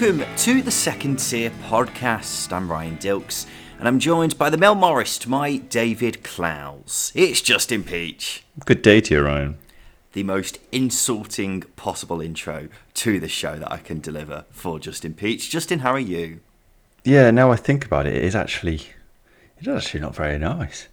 Welcome to the Second Tier Podcast. I'm Ryan Dilks and I'm joined by the Mel Morris to my David Clowes. It's Justin Peach. Good day to you, Ryan. The most insulting possible intro to the show that I can deliver for Justin Peach. Justin, how are you? Yeah, now I think about it, it is actually, it's actually not very nice.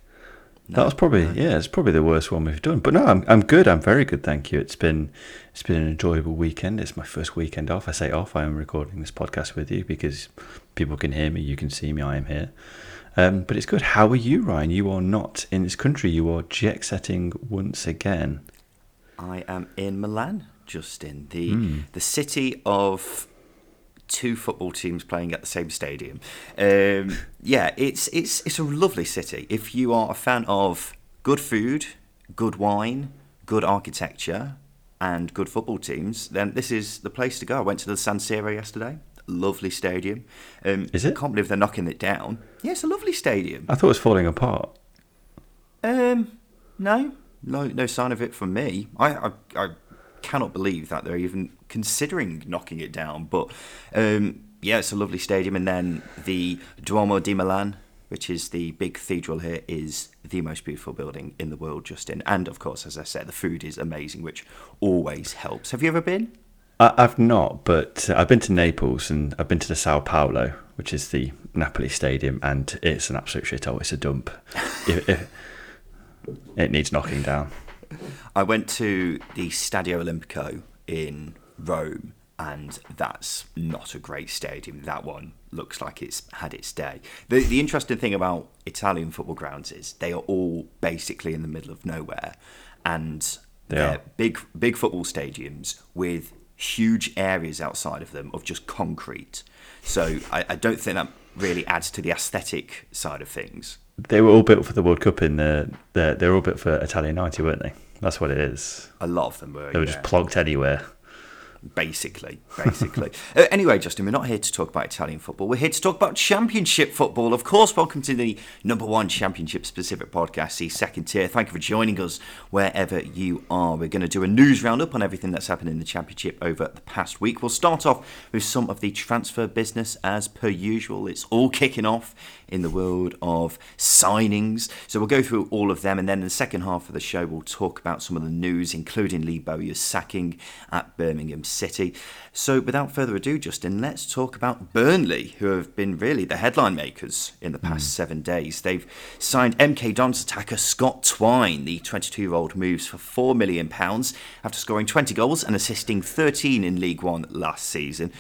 that was probably yeah, it's probably the worst one we've done. But no, I'm I'm good. I'm very good, thank you. It's been it's been an enjoyable weekend. It's my first weekend off. I say off. I am recording this podcast with you because people can hear me, you can see me. I am here. Um, but it's good. How are you, Ryan? You are not in this country. You are jet setting once again. I am in Milan, Justin, the the city of two football teams playing at the same stadium. Um, yeah, it's it's it's a lovely city. If you are a fan of good food, good wine, good architecture, and good football teams, then this is the place to go. I went to the San Siro yesterday. Lovely stadium. Um, Is it? I can't believe they're knocking it down. Yeah, it's a lovely stadium. I thought it was falling apart. Um, no, no, no sign of it from me. I, I, I cannot believe that they're even considering knocking it down. But um, yeah, it's a lovely stadium. And then the Duomo di Milan, which is the big cathedral here, is the most beautiful building in the world, Justin. And of course, as I said, the food is amazing, which always helps. Have you ever been? I, I've not, but uh, I've been to Naples and I've been to the San Paolo, which is the Napoli stadium, and it's an absolute shithole. It's a dump. it, it, it needs knocking down. I went to the Stadio Olimpico in Rome, and that's not a great stadium. That one looks like it's had its day. The, the interesting thing about Italian football grounds is they are all basically in the middle of nowhere, and They they're are. big, big football stadiums with huge areas outside of them of just concrete. So I, I don't think that really adds to the aesthetic side of things. They were all built for the World Cup in the, the they were all built for Italian ninety, weren't they? That's what it is. A lot of them were. They were yeah. just plonked anywhere. Basically, basically. uh, anyway, Justin, we're not here to talk about Italian football. We're here to talk about Championship football. Of course, welcome to the number one Championship specific podcast, the second tier. Thank you for joining us wherever you are. We're going to do a news roundup on everything that's happened in the Championship over the past week. We'll start off with some of the transfer business as per usual. It's all kicking off in the world of signings. So we'll go through all of them, and then in the second half of the show, we'll talk about some of the news, including Lee Bowyer's sacking at Birmingham City. So without further ado, Justin, let's talk about Burnley, who have been really the headline makers in the past mm. seven days. They've signed MK Dons attacker Scott Twine. The 22-year-old moves for £4 million after scoring 20 goals and assisting 13 in League One last season.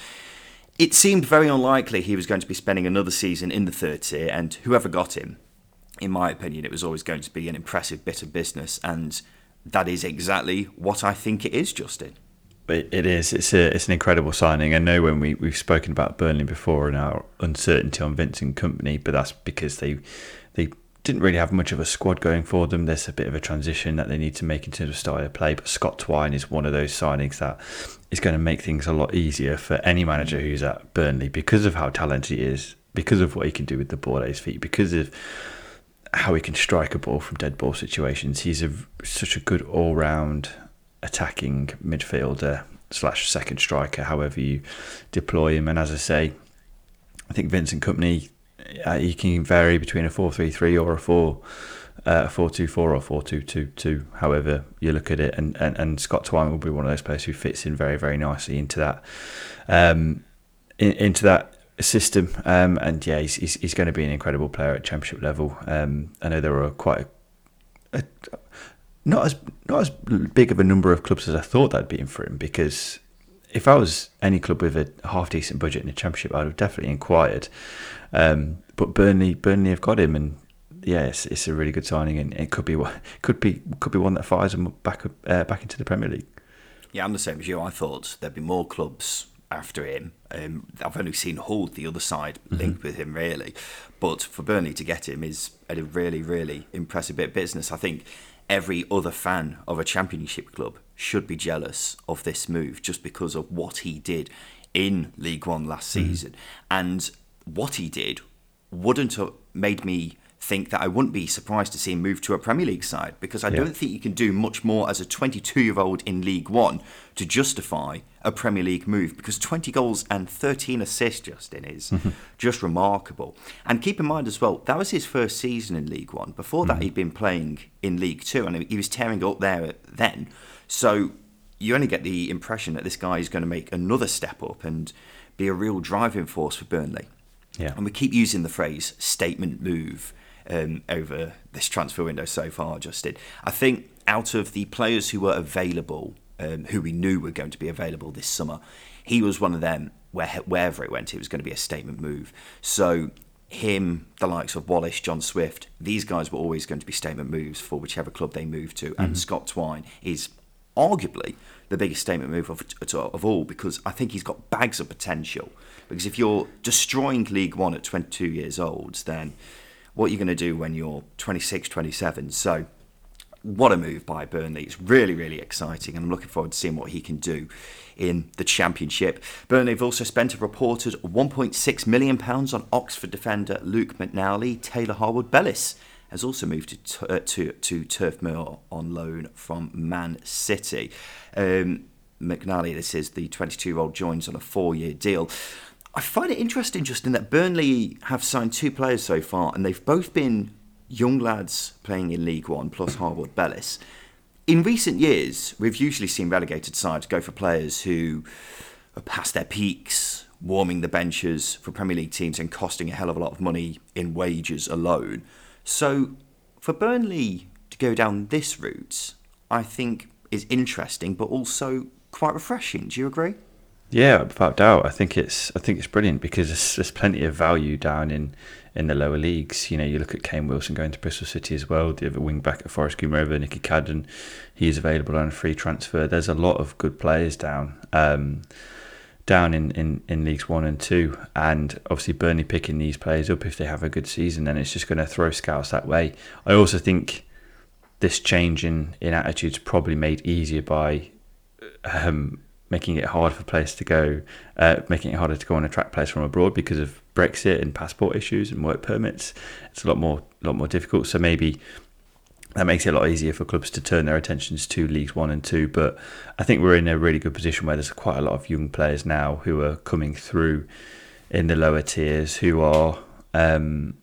It seemed very unlikely he was going to be spending another season in the third tier, and whoever got him, in my opinion, it was always going to be an impressive bit of business, and that is exactly what I think it is, Justin. It, it is. It's a, it's an incredible signing. I know when we we've spoken about Burnley before and our uncertainty on Vincent Kompany, but that's because they they didn't really have much of a squad going for them. There's a bit of a transition that they need to make in terms of style of play. But Scott Twine is one of those signings that is going to make things a lot easier for any manager who's at Burnley because of how talented he is, because of what he can do with the ball at his feet, because of how he can strike a ball from dead ball situations. He's a such a good all round attacking midfielder slash second striker, however you deploy him. And as I say, I think Vincent Kompany, uh, he can vary between a four-three-three or a four. Uh, a four-two-four or four-two-two-two, however you look at it, and, and, and Scott Twine will be one of those players who fits in very very nicely into that, um, in, into that system. Um, and yeah, he's, he's he's going to be an incredible player at championship level. Um, I know there are quite a, a not as not as big of a number of clubs as I thought that'd be in for him because if I was any club with a half decent budget in the championship, I'd have definitely inquired. Um, but Burnley Burnley have got him, and yeah, it's, it's a really good signing, and it could be one- could be could be one that fires him back uh, back into the Premier League. Yeah, I'm the same as you. I thought there'd be more clubs after him. Um, I've only seen Hull, the other side, linked with him, really. But for Burnley to get him is a really, really impressive bit of business. I think every other fan of a championship club should be jealous of this move just because of what he did in League One last mm-hmm. season. And what he did wouldn't have made me think that I wouldn't be surprised to see him move to a Premier League side because I Yeah. don't think you can do much more as a 22 year old in League One to justify a Premier League move because 20 goals and 13 assists, Justin, is mm-hmm. just remarkable. And keep in mind as well, that was his first season in League One. Before that, mm-hmm. he'd been playing in League Two and he was tearing up there then. So you only get the impression that this guy is going to make another step up and be a real driving force for Burnley. Yeah. And we keep using the phrase statement move um, over this transfer window so far, Justin. I think out of the players who were available, um, who we knew were going to be available this summer, he was one of them where wherever it went, it was going to be a statement move. So him, the likes of Wallace, John Swift, these guys were always going to be statement moves for whichever club they moved to. And Scott Twine is arguably the biggest statement move of, of all because I think he's got bags of potential. Because if you're destroying League One at 22 years old, then what are you going to do when you're 26, 27? So, what a move by Burnley. It's really, really exciting, and I'm looking forward to seeing what he can do in the Championship. Burnley have also spent a reported £1.6 million on Oxford defender Luke McNally. Taylor Harwood Bellis has also moved to, uh, to, to Turf Moor on loan from Man City. Um, McNally, this is the 22 year old, joins on a four year deal. I find it interesting, Justin, that Burnley have signed two players so far, and they've both been young lads playing in League One, plus Harwood Bellis. In recent years, we've usually seen relegated sides go for players who are past their peaks, warming the benches for Premier League teams and costing a hell of a lot of money in wages alone. So, for Burnley to go down this route, I think is interesting, but also quite refreshing. Do you agree? Yeah, without doubt. I think it's I think it's brilliant because there's, there's plenty of value down in, in the lower leagues. You know, you look at Kane Wilson going to Bristol City as well. The other wing back at Forest Green Rover, Nicky Cadden, he's available on a free transfer. There's a lot of good players down. Um, down in, in, in leagues one and two, and obviously Burnley picking these players up if they have a good season, then it's just going to throw scouts that way. I also think this change in, in attitudes probably made easier by um, making it hard for players to go, uh, making it harder to go and attract players from abroad because of Brexit and passport issues and work permits. It's a lot more, lot more difficult. So maybe that makes it a lot easier for clubs to turn their attentions to leagues one and two. But I think we're in a really good position where there's quite a lot of young players now who are coming through in the lower tiers who are. Um,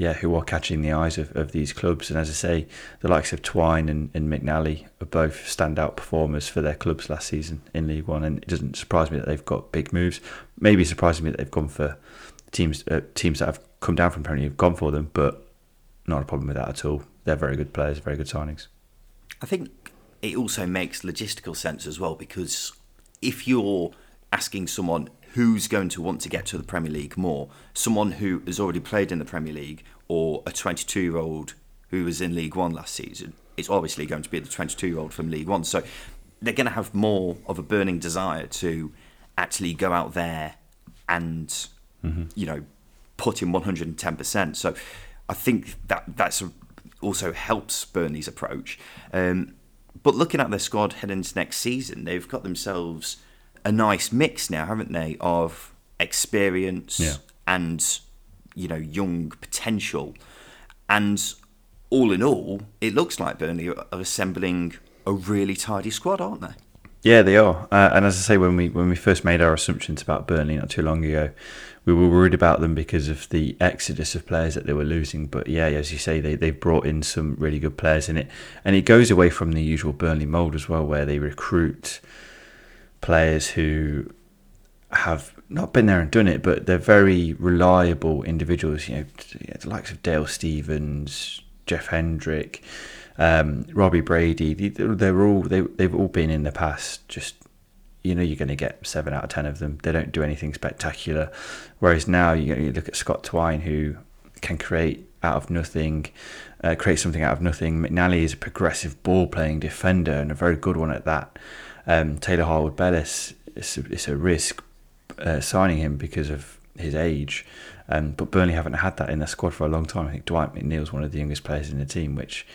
yeah, who are catching the eyes of, of these clubs. And as I say, the likes of Twine and, and McNally are both standout performers for their clubs last season in League One. And it doesn't surprise me that they've got big moves. Maybe surprising me that they've gone for teams uh, teams that have come down from Premier League have gone for them, but not a problem with that at all. They're very good players, very good signings. I think it also makes logistical sense as well because if you're asking someone who's going to want to get to the Premier League more, someone who has already played in the Premier League or a 22 year old who was in League One last season, it's obviously going to be the 22 year old from League One. So they're going to have more of a burning desire to actually go out there and, you know, put in 110%. So I think that that's a, also helps Burnley's approach. Um, but looking at their squad heading into next season, they've got themselves a nice mix now, haven't they, of experience Yeah. and you know young potential, and all in all, it looks like Burnley are assembling a really tidy squad, aren't they? Yeah, they are. Uh, and as I say, when we when we first made our assumptions about Burnley not too long ago, we were worried about them because of the exodus of players that they were losing. But yeah, as you say, they they've brought in some really good players in it, and it goes away from the usual Burnley mold as well, where they recruit players who have not been there and done it, but they're very reliable individuals. You know, the likes of Dale Stephens, Jeff Hendrick, um, Robbie Brady. They're all they they've all been in the past. Just you know, you're going to get seven out of ten of them. They don't do anything spectacular. Whereas now you, look at Scott Twine, who can create out of nothing, uh, create something out of nothing. McNally is a progressive ball playing defender and a very good one at that. Um, Taylor Harwood Bellis, it's a, it's a risk uh, signing him because of his age. Um, but Burnley haven't had that in their squad for a long time. I think Dwight McNeil's one of the youngest players in the team, which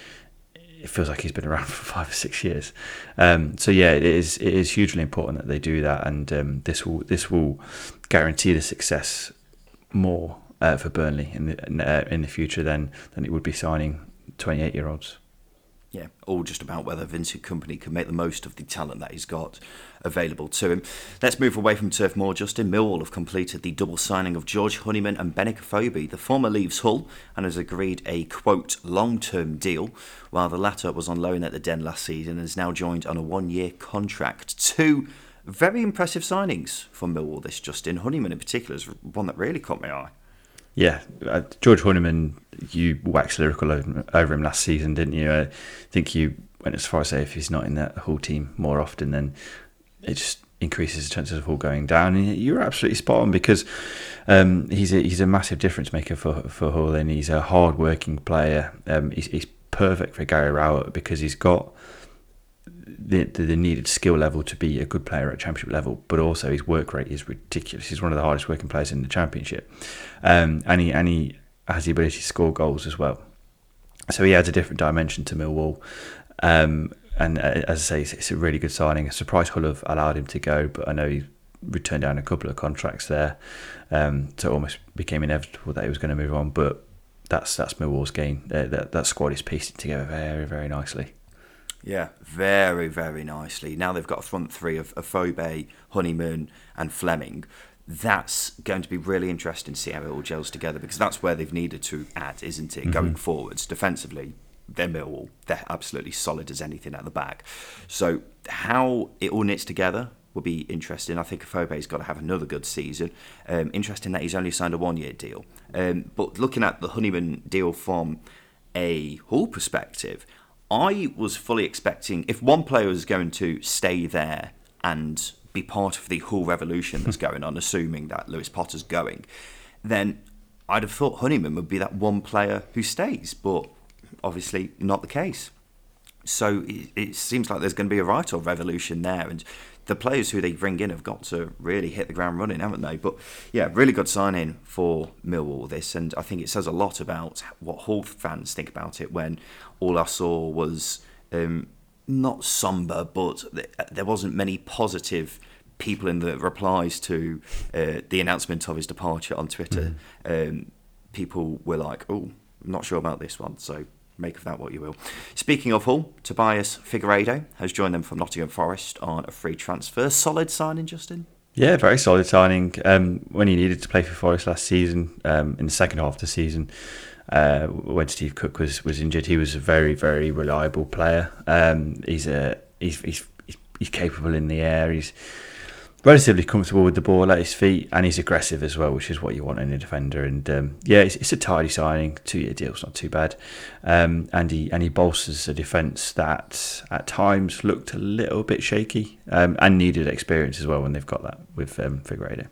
it feels like he's been around for five or six years. Um, so yeah, it is it is hugely important that they do that, and um, this will this will guarantee the success more uh, for Burnley in the uh, in the future than than it would be signing 28 year olds. Yeah, all just about whether Vincent Kompany can make the most of the talent that he's got available to him. Let's move away from Turf Moor. Justin Millwall have completed the double signing of George Honeyman and Benik Afobe. The former leaves Hull and has agreed a quote long term deal, while the latter was on loan at the Den last season and has now joined on a one year contract. Two very impressive signings for Millwall. This Justin Honeyman in particular is one that really caught my eye. Yeah, uh, George Honeyman, you waxed lyrical over, him last season, didn't you? I think you went as far as say if he's not in that Hull team more often, then it just increases the chances of Hull going down. And you're absolutely spot on because um, he's a, he's a massive difference maker for for Hull, and he's a hard working player. Um, he's, he's perfect for Gary Rowett because he's got the, the needed skill level to be a good player at championship level, but also his work rate is ridiculous. He's one of the hardest working players in the championship, um, and he and he has the ability to score goals as well. So he adds a different dimension to Millwall. Um, and uh, as I say, it's, a really good signing. A surprise Hull have allowed him to go, but I know he returned down a couple of contracts there, um, so it almost became inevitable that he was going to move on. But that's that's Millwall's. Uh, that that squad is piecing together very very nicely. Yeah, very, very nicely. Now they've got a front three of Afobe, Honeyman, and Flemming. That's going to be really interesting to see how it all gels together because that's where they've needed to add, isn't it? Mm-hmm. Going forwards, defensively, they're Millwall. They're absolutely solid as anything at the back. So how it all knits together will be interesting. I think Afobe's got to have another good season. Um, interesting that he's only signed a one-year deal. Um, but looking at the Honeyman deal from a Hull perspective, I was fully expecting if one player was going to stay there and be part of the whole revolution that's going on, assuming that Lewis Potter's going, then I'd have thought Honeyman would be that one player who stays, but obviously not the case. So it, it seems like there's going to be a right of revolution there, and the players who they bring in have got to really hit the ground running, haven't they? But yeah, really good signing for Millwall this, and I think it says a lot about what Hull fans think about it when all I saw was um, not somber, but there wasn't many positive people in the replies to uh, the announcement of his departure on Twitter. Mm. Um, people were like, "Oh, I'm not sure about this one," so make of that what you will. Speaking of Hull, Tobias Figueiredo has joined them from Nottingham Forest on a free transfer. Solid signing, Justin. Yeah, very solid signing. Um, when he needed to play for Forest last season, um, in the second half of the season, uh, when Steve Cook was, was injured, he was a very very reliable player. Um, he's a he's, he's he's capable in the air. He's relatively comfortable with the ball at his feet, and he's aggressive as well, which is what you want in a defender. And um, yeah, it's, it's, a tidy signing, two year deal, it's not too bad. Um, and he and he bolsters a defence that at times looked a little bit shaky um, and needed experience as well when they've got that with um, Figueiredo.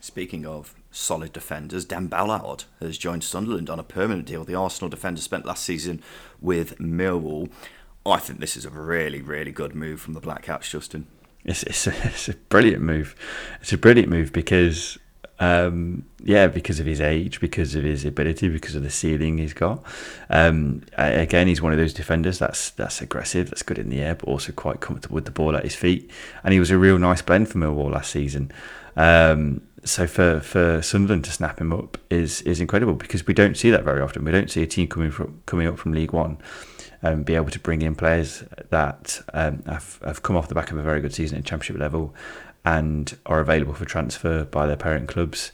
Speaking of solid defenders, Dan Ballard has joined Sunderland on a permanent deal. The Arsenal defender spent last season with Millwall. I think this is a really, really good move from the Black Cats, Justin. It's it's a, it's a brilliant move. It's a brilliant move because um, yeah, because of his age, because of his ability, because of the ceiling he's got. Um, again, he's one of those defenders that's that's aggressive, that's good in the air, but also quite comfortable with the ball at his feet. And he was a real nice blend for Millwall last season. Um, so for, for Sunderland to snap him up is is incredible because we don't see that very often. We don't see a team coming from coming up from League One um, be able to bring in players that um, have, have come off the back of a very good season at Championship level and are available for transfer by their parent clubs,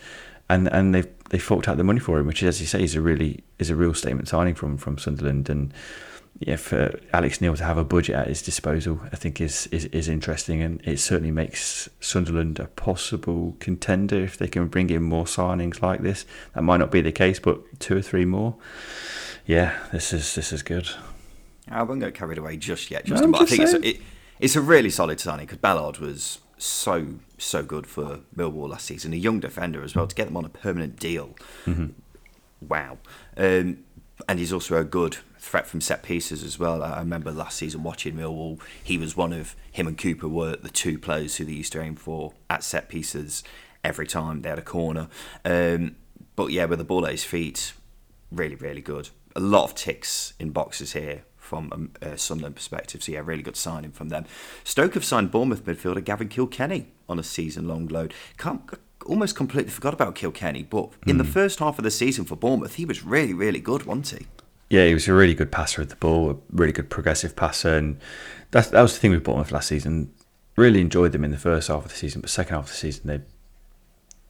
and and they've they forked out the money for him, which, as you say, is a really is a real statement signing from from Sunderland and. Yeah, for Alex Neil to have a budget at his disposal, I think is, is is interesting, and it certainly makes Sunderland a possible contender if they can bring in more signings like this. That might not be the case, but two or three more. Yeah, this is this is good. I won't get carried away just yet, Justin. No, but I think it's a, it, it's a really solid signing because Ballard was so so good for Millwall last season. A young defender as well to get them on a permanent deal. Mm-hmm. Wow, um, and he's also a good threat from set pieces as well. I remember last season watching Millwall. He was one of him and Cooper were the two players who they used to aim for at set pieces every time they had a corner. Um, but yeah, with the ball at his feet, really really good. A lot of ticks in boxes here from a, a Sunderland perspective. So yeah, really good signing from them. Stoke have signed Bournemouth midfielder Gavin Kilkenny on a season-long loan. Can't almost completely forgot about Kilkenny, but in the hmm. first half of the season for Bournemouth, he was really, really good, wasn't he? Yeah, he was a really good passer of the ball, a really good progressive passer, and that's, that was the thing with Bournemouth last season. Really enjoyed them in the first half of the season, but second half of the season they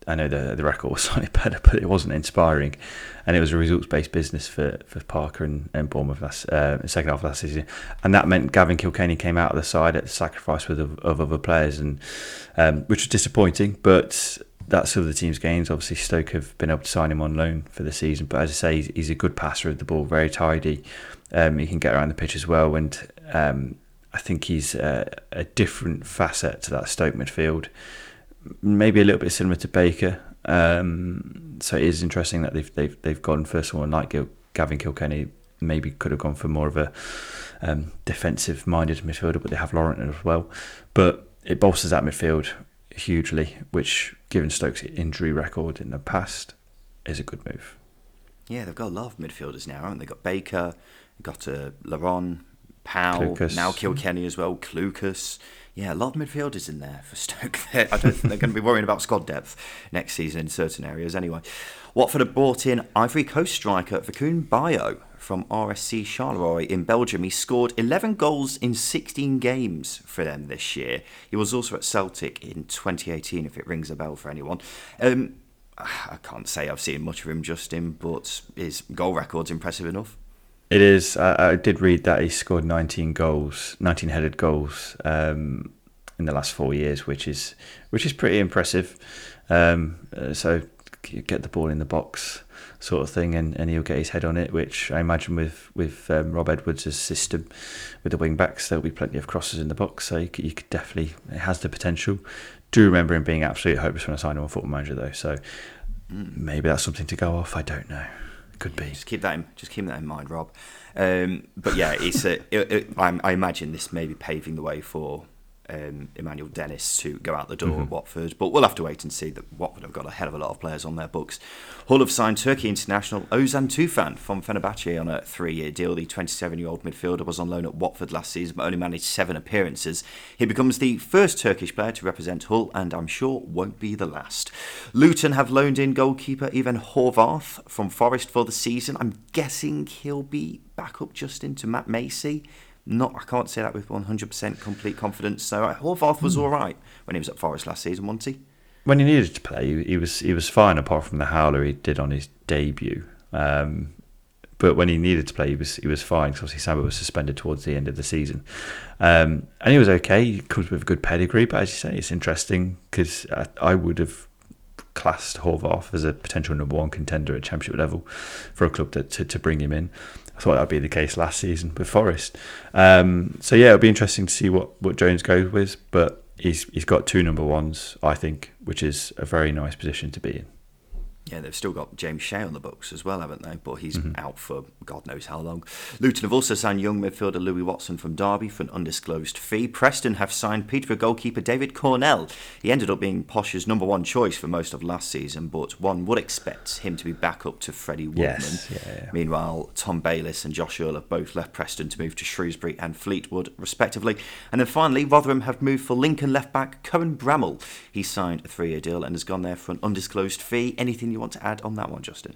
I know the the record was slightly better, but it wasn't inspiring, and it was a results based business for, for Parker and, and Bournemouth last uh, second half of last season, and that meant Gavin Kilkenny came out of the side at the sacrifice with of, of other players, and um, which was disappointing. But that's of the team's gains. Obviously, Stoke have been able to sign him on loan for the season, but as I say, he's, he's a good passer of the ball, very tidy. Um, he can get around the pitch as well, and um, I think he's a, a different facet to that Stoke midfield maybe a little bit similar to Baker. Um, so it is interesting that they've they've they've gone for someone like Gil, Gavin Kilkenny. Maybe could have gone for more of a um, defensive minded midfielder, but they have Laurent as well. But it bolsters that midfield hugely, which, given Stokes' injury record in the past, is a good move. Yeah, they've got a lot of midfielders now, haven't they? Got Baker, got uh, Laurent, Powell, Clucas. now Kilkenny as well, Clucas yeah, a lot of midfielders in there for Stoke. I don't think they're going to be worrying about squad depth next season in certain areas anyway. Watford have brought in Ivory Coast striker Vakoun Bayo from RSC Charleroi in Belgium. He scored 11 goals in 16 games for them this year. He was also at Celtic in 2018, if it rings a bell for anyone. Um, I can't say I've seen much of him, Justin, but his goal record's impressive enough. It is. I, I, did read that he scored 19 goals, 19 headed goals um, in the last four years, which is which is pretty impressive. Um, uh, so get the ball in the box, sort of thing, and, and he'll get his head on it. Which I imagine with with um, Rob Edwards' system, with the wing backs, there'll be plenty of crosses in the box. So you could, you could definitely it has the potential. Do remember him being absolutely hopeless when I signed him on Football Manager though. So maybe that's something to go off. I don't know. Could be. Just keep that in, just keep that in mind, Rob. Um, but yeah, it's a, it, it, I, I imagine this may be paving the way for um, Emmanuel Dennis to go out the door mm-hmm. at Watford. But we'll have to wait and see that Watford have got a hell of a lot of players on their books. Hull have signed Turkey international Ozan Tufan from Fenerbahce on a three-year deal. The 27-year-old midfielder was on loan at Watford last season, but only managed seven appearances. He becomes the first Turkish player to represent Hull, and I'm sure won't be the last. Luton have loaned in goalkeeper Ethan Horvath from Forest for the season. I'm guessing he'll be back up just into Matt Macey not I can't say that with 100% complete confidence. So Horvath was mm. all right when he was at Forest last season, wasn't he? When he needed to play, he was he was fine apart from the howler he did on his debut. Um, but when he needed to play, he was he was fine because obviously Samba was suspended towards the end of the season, um, and he was okay. He comes with a good pedigree, but as you say, it's interesting because I, I, would have classed Horvath as a potential number one contender at championship level for a club to, to, to bring him in. I thought that would be the case last season with Forest. Um, so yeah, it'll be interesting to see what, what Jones goes with, but he's he's got two number ones, I think, which is a very nice position to be in. Yeah, they've still got James Shea on the books as well, haven't they? But he's mm-hmm. out for God knows how long. Luton have also signed young midfielder Louis Watson from Derby for an undisclosed fee. Preston have signed Peterborough goalkeeper David Cornell. He ended up being Posh's number one choice for most of last season, but one would expect him to be back up to Freddie Woodman. Yes, yeah, yeah. Meanwhile, Tom Bayliss and Josh Earl have both left Preston to move to Shrewsbury and Fleetwood, respectively. And then finally, Rotherham have moved for Lincoln left back Cohen Bramall. He signed a three year deal and has gone there for an undisclosed fee. Anything you want to add on that one, Justin?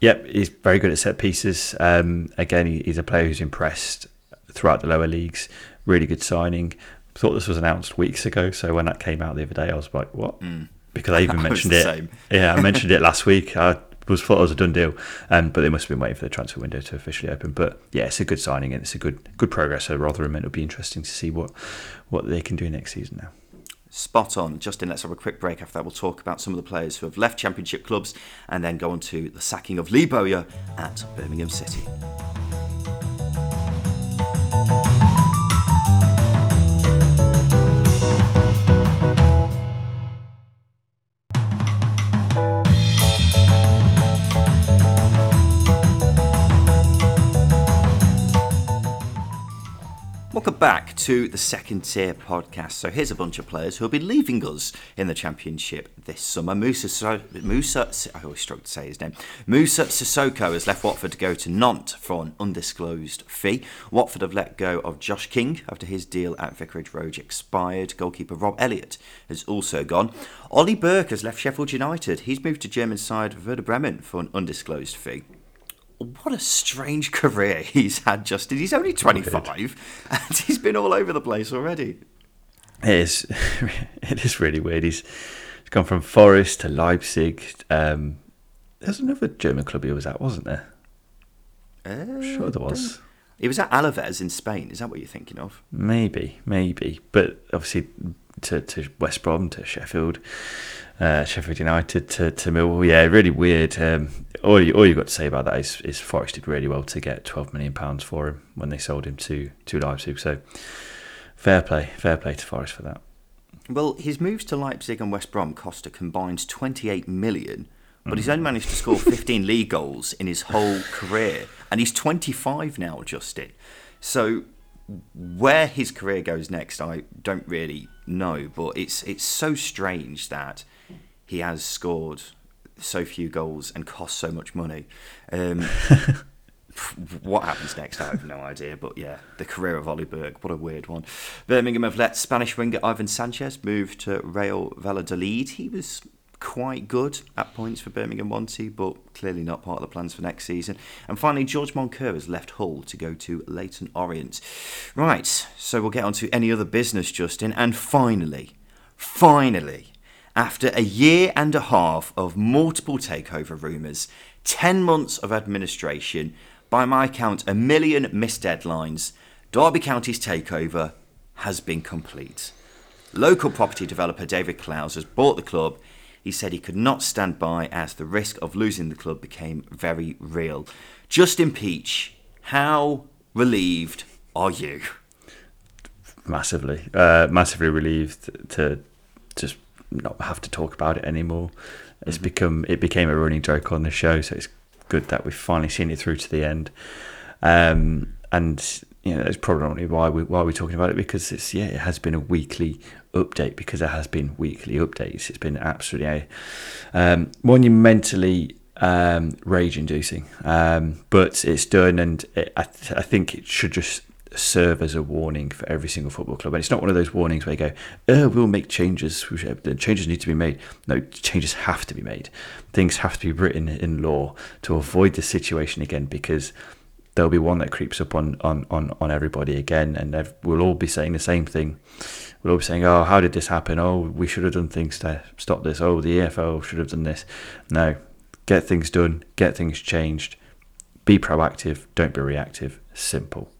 Yep, he's very good at set pieces. Um, again, he's a player who's impressed throughout the lower leagues. Really good signing. Thought this was announced weeks ago, so when that came out the other day, I was like, "What?" Mm. Because I even I mentioned it. Same. Yeah, I mentioned it last week. I was thought it was a done deal, um, but they must have been waiting for the transfer window to officially open. But yeah, it's a good signing and it's a good good progress for Rotherham. It'll be interesting to see what what they can do next season now. Spot on. Justin, let's have a quick break. After that, we'll talk about some of the players who have left Championship clubs and then go on to the sacking of Lee Bowyer at Birmingham City. Welcome back to the second tier podcast. So here's a bunch of players who will be leaving us in the championship this summer. Moussa, Moussa, I always struggle to say his name. Moussa Sissoko has left Watford to go to Nantes for an undisclosed fee. Watford have let go of Josh King after his deal at Vicarage Road expired. Goalkeeper Rob Elliott has also gone. Ollie Burke has left Sheffield United. He's moved to German side Werder Bremen for an undisclosed fee what a strange career he's had, Justin. He's only 25 and he's been all over the place already. It is, it is really weird. He's, he's gone from Forest to Leipzig. Um, there's another German club he was at, wasn't there? Uh, sure there was. He was at Alaves in Spain. Is that what you're thinking of? Maybe, maybe. But obviously to, to West Brom, to Sheffield, uh, Sheffield United, to, to Millwall. Yeah, really weird. Um, all, you, all you've got to say about that is, is did really well to get £12 million for him when they sold him to, to Leipzig. So fair play, fair play to Forest for that. Well, his moves to Leipzig and West Brom cost a combined 28 million, but he's mm. only managed to score 15 league goals in his whole career, and he's 25 now, Justin. So where his career goes next, I don't really know, but it's it's so strange that he has scored so few goals and cost so much money. Um, what happens next, I have no idea. But yeah, the career of Ollie Burke, what a weird one. Birmingham have let Spanish winger Ivan Sanchez move to Real Valladolid. He was quite good at points for Birmingham Wanty, but clearly not part of the plans for next season. And finally, George Moncur has left Hull to go to Leyton Orient. Right, so we'll get on to any other business, Justin. And finally, finally, after a year and a half of multiple takeover rumours, 10 months of administration, by my count, a million missed deadlines, Derby County's takeover has been complete. Local property developer David Clowes has bought the club. He said he could not stand by as the risk of losing the club became very real. Justin Peach, how relieved are you? Massively, uh, massively relieved to just not have to talk about it anymore. It's mm-hmm. become it became a running joke on the show, so it's good that we've finally seen it through to the end. Um, and you know, it's probably why we why we're talking about it because it's yeah, it has been a weekly update because there has been weekly updates. It's been absolutely um, monumentally um, rage-inducing, um, but it's done, and it, I, th- I think it should just serve as a warning for every single football club. And it's not one of those warnings where you go, oh, we'll make changes. The changes need to be made. No, changes have to be made. Things have to be written in law to avoid this situation again because there'll be one that creeps up on, on, on, on everybody again. And we'll all be saying the same thing. We'll all be saying, oh, how did this happen? Oh, we should have done things to stop this. Oh, the EFL should have done this. No, get things done, get things changed. Be proactive, don't be reactive. Simple.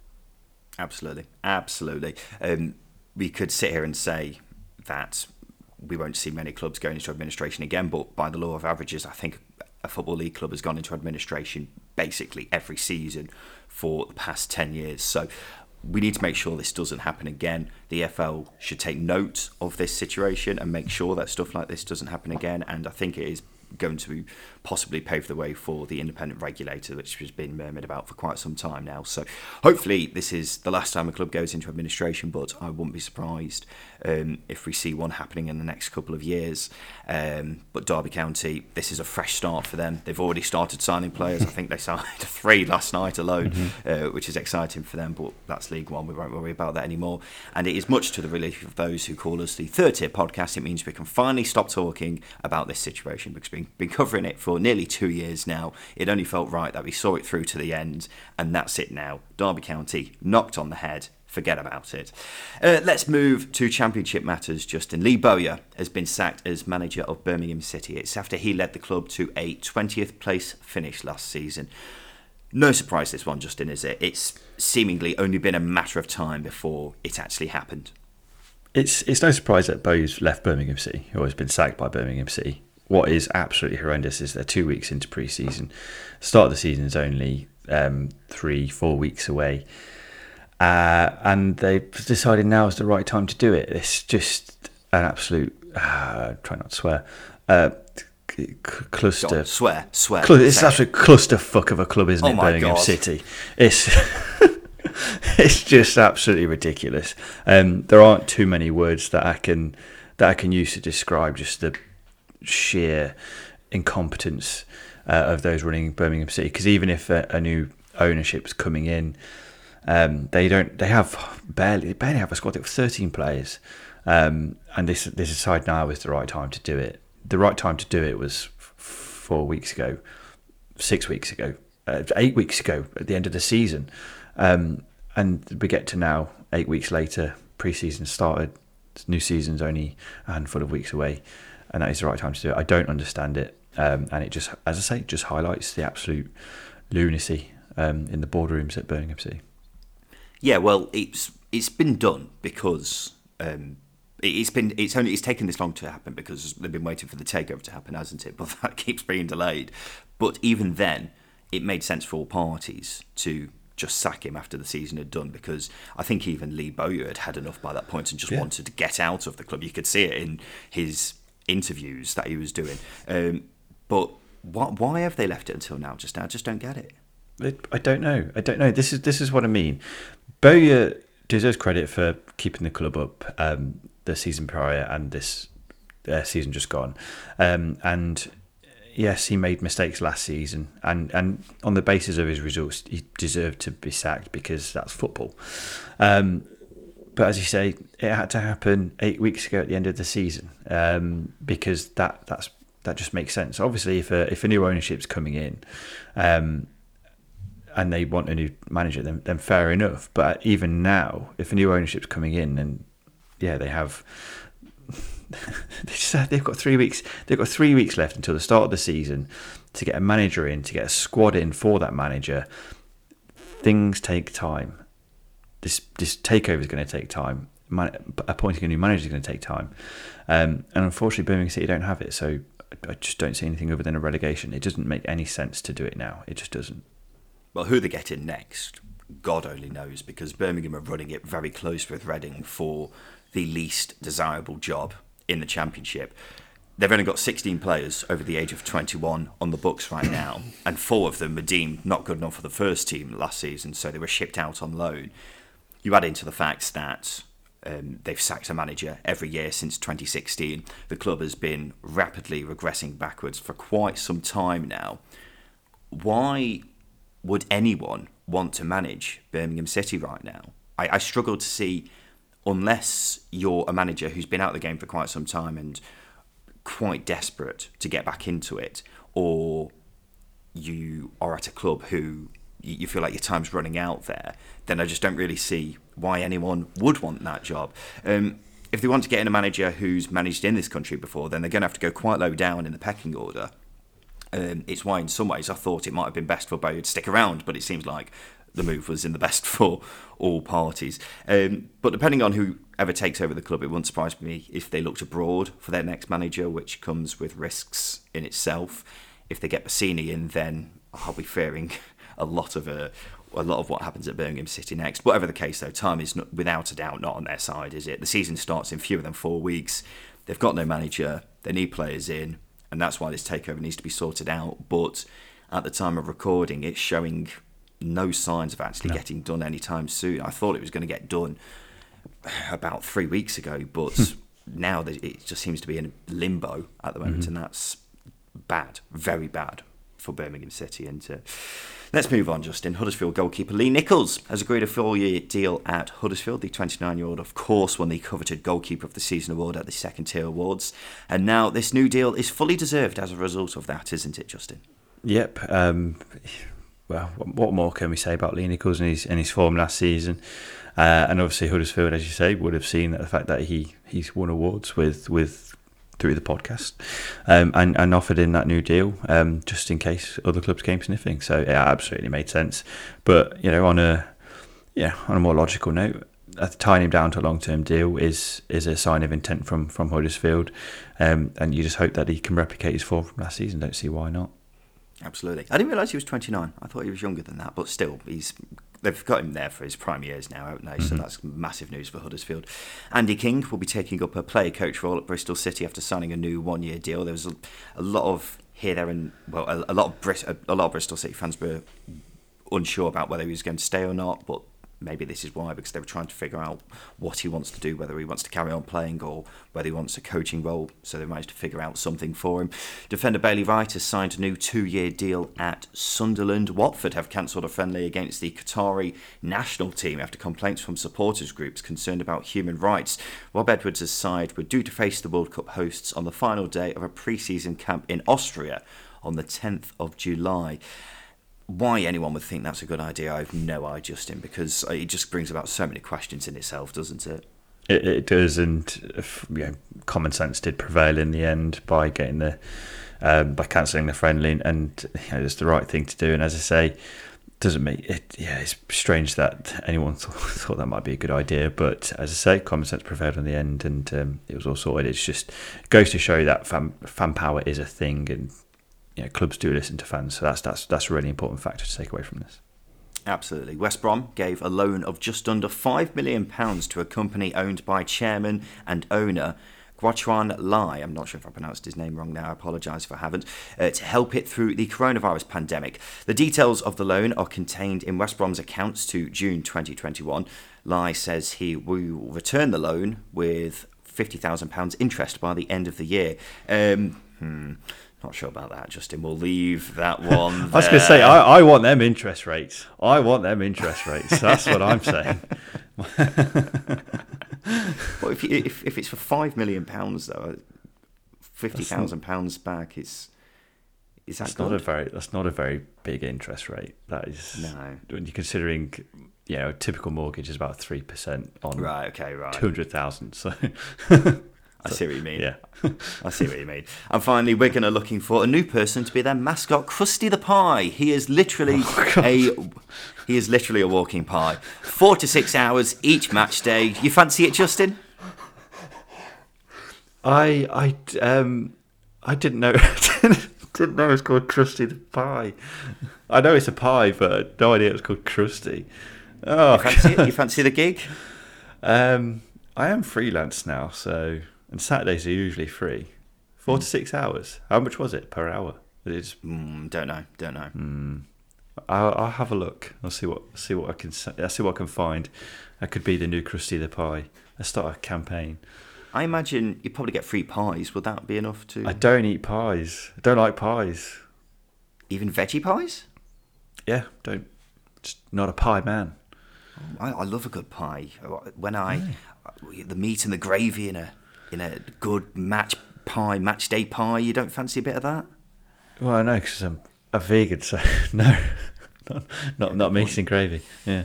Absolutely, absolutely. Um, we could sit here and say that we won't see many clubs going into administration again, but by the law of averages, I think a football league club has gone into administration basically every season for the past 10 years. So we need to make sure this doesn't happen again. The EFL should take note of this situation and make sure that stuff like this doesn't happen again. And I think it is going to possibly pave the way for the independent regulator, which has been murmured about for quite some time now. So hopefully this is the last time a club goes into administration, but I wouldn't be surprised um, if we see one happening in the next couple of years. Um, but Derby County, this is a fresh start for them. They've already started signing players. I think they signed three last night alone, mm-hmm. uh, which is exciting for them. But that's League One. We won't worry about that anymore. And it is much to the relief of those who call us the third tier podcast. It means we can finally stop talking about this situation because we've been covering it for nearly two years now. It only felt right that we saw it through to the end, and that's it now. Derby County knocked on the head forget about it. Uh, let's move to championship matters. Justin Lee Bowyer has been sacked as manager of Birmingham City. It's after he led the club to a 20th place finish last season. No surprise, this one, Justin, is it? It's seemingly only been a matter of time before it actually happened. It's it's no surprise that Bowes left Birmingham City, or has been sacked by Birmingham City. What is absolutely horrendous is they're two weeks into pre-season. Start of the season is only um, three, four weeks away uh, and they've decided now is the right time to do it. It's just an absolute, uh, try not to swear, uh, cluster. swear, swear. Cl- it's absolute clusterfuck of a club, isn't oh it? Birmingham God. City. It's it's just absolutely ridiculous. Um, there aren't too many words that I can that I can use to describe just the sheer incompetence uh, of those running Birmingham City. Because even if a, a, new ownership's coming in, um, they don't. They have barely barely have a squad of thirteen players, um, and this this decide now is the right time to do it. The right time to do it was f- four weeks ago, six weeks ago, uh, eight weeks ago at the end of the season, um, and we get to now eight weeks later. Pre-season started. New season's only a handful of weeks away, and that is the right time to do it. I don't understand it, um, and it just, as I say, just highlights the absolute lunacy um, in the boardrooms at Birmingham City. Yeah, well, it's it's been done because um, it's been it's only it's taken this long to happen because they've been waiting for the takeover to happen, hasn't it? But that keeps being delayed. But even then, it made sense for all parties to just sack him after the season had done because I think even Lee Bowyer had had enough by that point and just yeah. wanted to get out of the club. You could see it in his interviews that he was doing. Um, but why, why have they left it until now? Just now, I just don't get it. I don't know. I don't know. This is this is what I mean. Bowyer deserves credit for keeping the club up um, the season prior and this uh, season just gone. Um, and yes, he made mistakes last season, and, and on the basis of his results, he deserved to be sacked because that's football. Um, but as you say, it had to happen eight weeks ago at the end of the season um, because that that's that just makes sense. Obviously, if a if a new ownership's coming in, um, and they want a new manager, then then fair enough. But even now, if a new ownership's coming in, and yeah, they have they just, they've got three weeks. They've got three weeks left until the start of the season to get a manager in, to get a squad in for that manager. Things take time. This this takeover is going to take time. Man, appointing a new manager is going to take time, um, and unfortunately, Birmingham City don't have it. So I just don't see anything other than a relegation. It doesn't make any sense to do it now. It just doesn't. Well, who they get in next, God only knows, because Birmingham are running it very close with Reading for the least desirable job in the Championship. They've only got 16 players over the age of 21 on the books right now, and four of them were deemed not good enough for the first team last season, so they were shipped out on loan. You add into the fact that um, they've sacked a manager every year since 2016. The club has been rapidly regressing backwards for quite some time now. Why would anyone want to manage Birmingham City right now? I, I struggle to see unless you're a manager who's been out of the game for quite some time and quite desperate to get back into it, or you are at a club who you feel like your time's running out there, then I just don't really see why anyone would want that job. Um, if they want to get in a manager who's managed in this country before, then they're going to have to go quite low down in the pecking order. Um, it's why, in some ways, I thought it might have been best for Bowyer to stick around, but it seems like the move was in the best for all parties. Um, but depending on whoever takes over the club, it wouldn't surprise me if they looked abroad for their next manager, which comes with risks in itself. If they get Bassini in, then I'll be fearing a lot of a, uh, a lot of what happens at Birmingham City next. Whatever the case, though, time is not, without a doubt not on their side, is it? The season starts in fewer than four weeks. They've got no manager. They need players in, and that's why this takeover needs to be sorted out. But at the time of recording, it's showing no signs of actually no. getting done anytime soon. I thought it was going to get done about three weeks ago, but hmm. now it just seems to be in limbo at the moment, mm-hmm. and that's bad, very bad for Birmingham City. And uh, let's move on, Justin. Huddersfield goalkeeper Lee Nicholls has agreed a four-year deal at Huddersfield. The 29-year-old, of course, won the coveted Goalkeeper of the Season award at the Second Tier Awards, and now this new deal is fully deserved as a result of that, isn't it, Justin? Yep. Um, well, what more can we say about Lee Nicholls and his and his form last season? Uh, and obviously Huddersfield, as you say, would have seen the fact that he he's won awards with with through the podcast, um, and and offered in that new deal um, just in case other clubs came sniffing. So it absolutely made sense. But you know, on a yeah on a more logical note, uh, tying him down to a long term deal is is a sign of intent from from Huddersfield, um, and you just hope that he can replicate his form from last season. Don't see why not. Absolutely. I didn't realise he was 29. I thought he was younger than that, but still, he's they've got him there for his prime years now, haven't they? Mm-hmm. So that's massive news for Huddersfield. Andy King will be taking up a player coach role at Bristol City after signing a new one year deal. There was a, a, lot of here, there, and well, a, a lot of Brit, a, a, lot of Bristol City fans were unsure about whether he was going to stay or not, but maybe this is why, because they were trying to figure out what he wants to do, whether he wants to carry on playing or whether he wants a coaching role. So they managed to figure out something for him. Defender Bailey Wright has signed a new two year deal at Sunderland. Watford have cancelled a friendly against the Qatari national team after complaints from supporters groups concerned about human rights. Rob Edwards' side were due to face the World Cup hosts on the final day of a pre season camp in Austria on the 10th of July why anyone would think that's a good idea, I have no idea, Justin, because it just brings about so many questions in itself, doesn't it? It, it does, and you know, common sense did prevail in the end by getting the um, by cancelling the friendly, and you know, it's the right thing to do. And as I say, doesn't it. Yeah, it's strange that anyone thought, thought that might be a good idea, but as I say, common sense prevailed in the end, and um, it was all sorted. It's just goes to show that fan fan power is a thing, and you know, clubs do listen to fans. So that's that's that's a really important factor to take away from this. Absolutely. West Brom gave a loan of just under £5 million to a company owned by chairman and owner Guochuan Lai, I'm not sure if I pronounced his name wrong now, I apologise if I haven't, uh, to help it through the coronavirus pandemic. The details of the loan are contained in West Brom's accounts to June 2021. Lai says he will return the loan with £50,000 interest by the end of the year. Um, hmm. Not sure about that, Justin. We'll leave that one. I was going to say, I, I want them interest rates. I want them interest rates. That's what I'm saying. well, if, you, if if it's for five million pounds though, uh, fifty thousand pounds back, it's is that that's not a very that's not a very big interest rate. That is no. When you're considering, you know, a typical mortgage is about three percent on right. Okay, right. Two hundred thousand. So I see what you mean. Yeah. I see what you mean. And finally, Wigan are looking for a new person to be their mascot, Crusty the Pie. He is literally oh, a he is literally a walking pie. Four to six hours each match day. You fancy it, Justin? I I um I didn't know didn't know it was called Crusty the Pie. I know it's a pie, but no idea it was called Crusty. Oh, you fancy, you fancy the gig? Um, I am freelance now, so and Saturdays are usually free. Four mm. to six hours. How much was it per hour? It's mm, don't know. Don't know. Mm. I'll, I'll, have a look. I'll see what see what I can I'll see what I can find. That could be the new Crusty the Pie. Let's start a campaign. I imagine you probably get free pies. Would that be enough to? I don't eat pies. I don't like pies. Even veggie pies? Yeah, don't. Just not a pie man. I, I love a good pie. When I yeah. the meat and the gravy in a in a good match pie, match day pie. You don't fancy a bit of that? Well, I know because I'm a vegan, so no, not not, not meat and gravy. Yeah,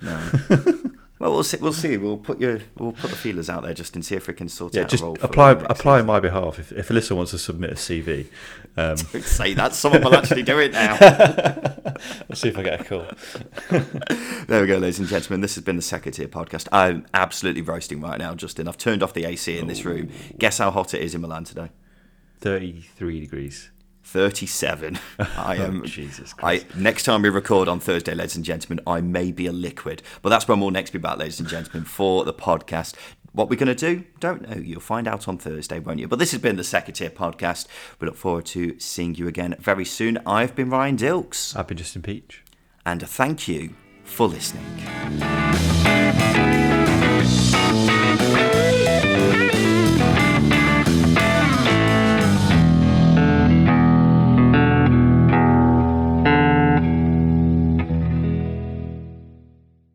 no. well, we'll see. We'll see. We'll put your we'll put the feelers out there just and see if we can sort yeah, out just a role. apply apply on my behalf. If if Alyssa wants to submit a CV, um. say that someone will actually do it now. Let's see if I get a call. there we go, ladies and gentlemen. This has been the second tier podcast. I'm absolutely roasting right now, Justin. I've turned off the AC in this room. Guess how hot it is in Milan today? Thirty-three degrees. 37. I am. oh, Jesus Christ. I, next time we record on Thursday, ladies and gentlemen, I may be a liquid. But that's when we'll next be back, ladies and gentlemen, for the podcast. What we're going to do, don't know. You'll find out on Thursday, won't you? But this has been the Second Tier Podcast. We look forward to seeing you again very soon. I've been Ryan Dilks. I've been Justin Peach. And thank you for listening.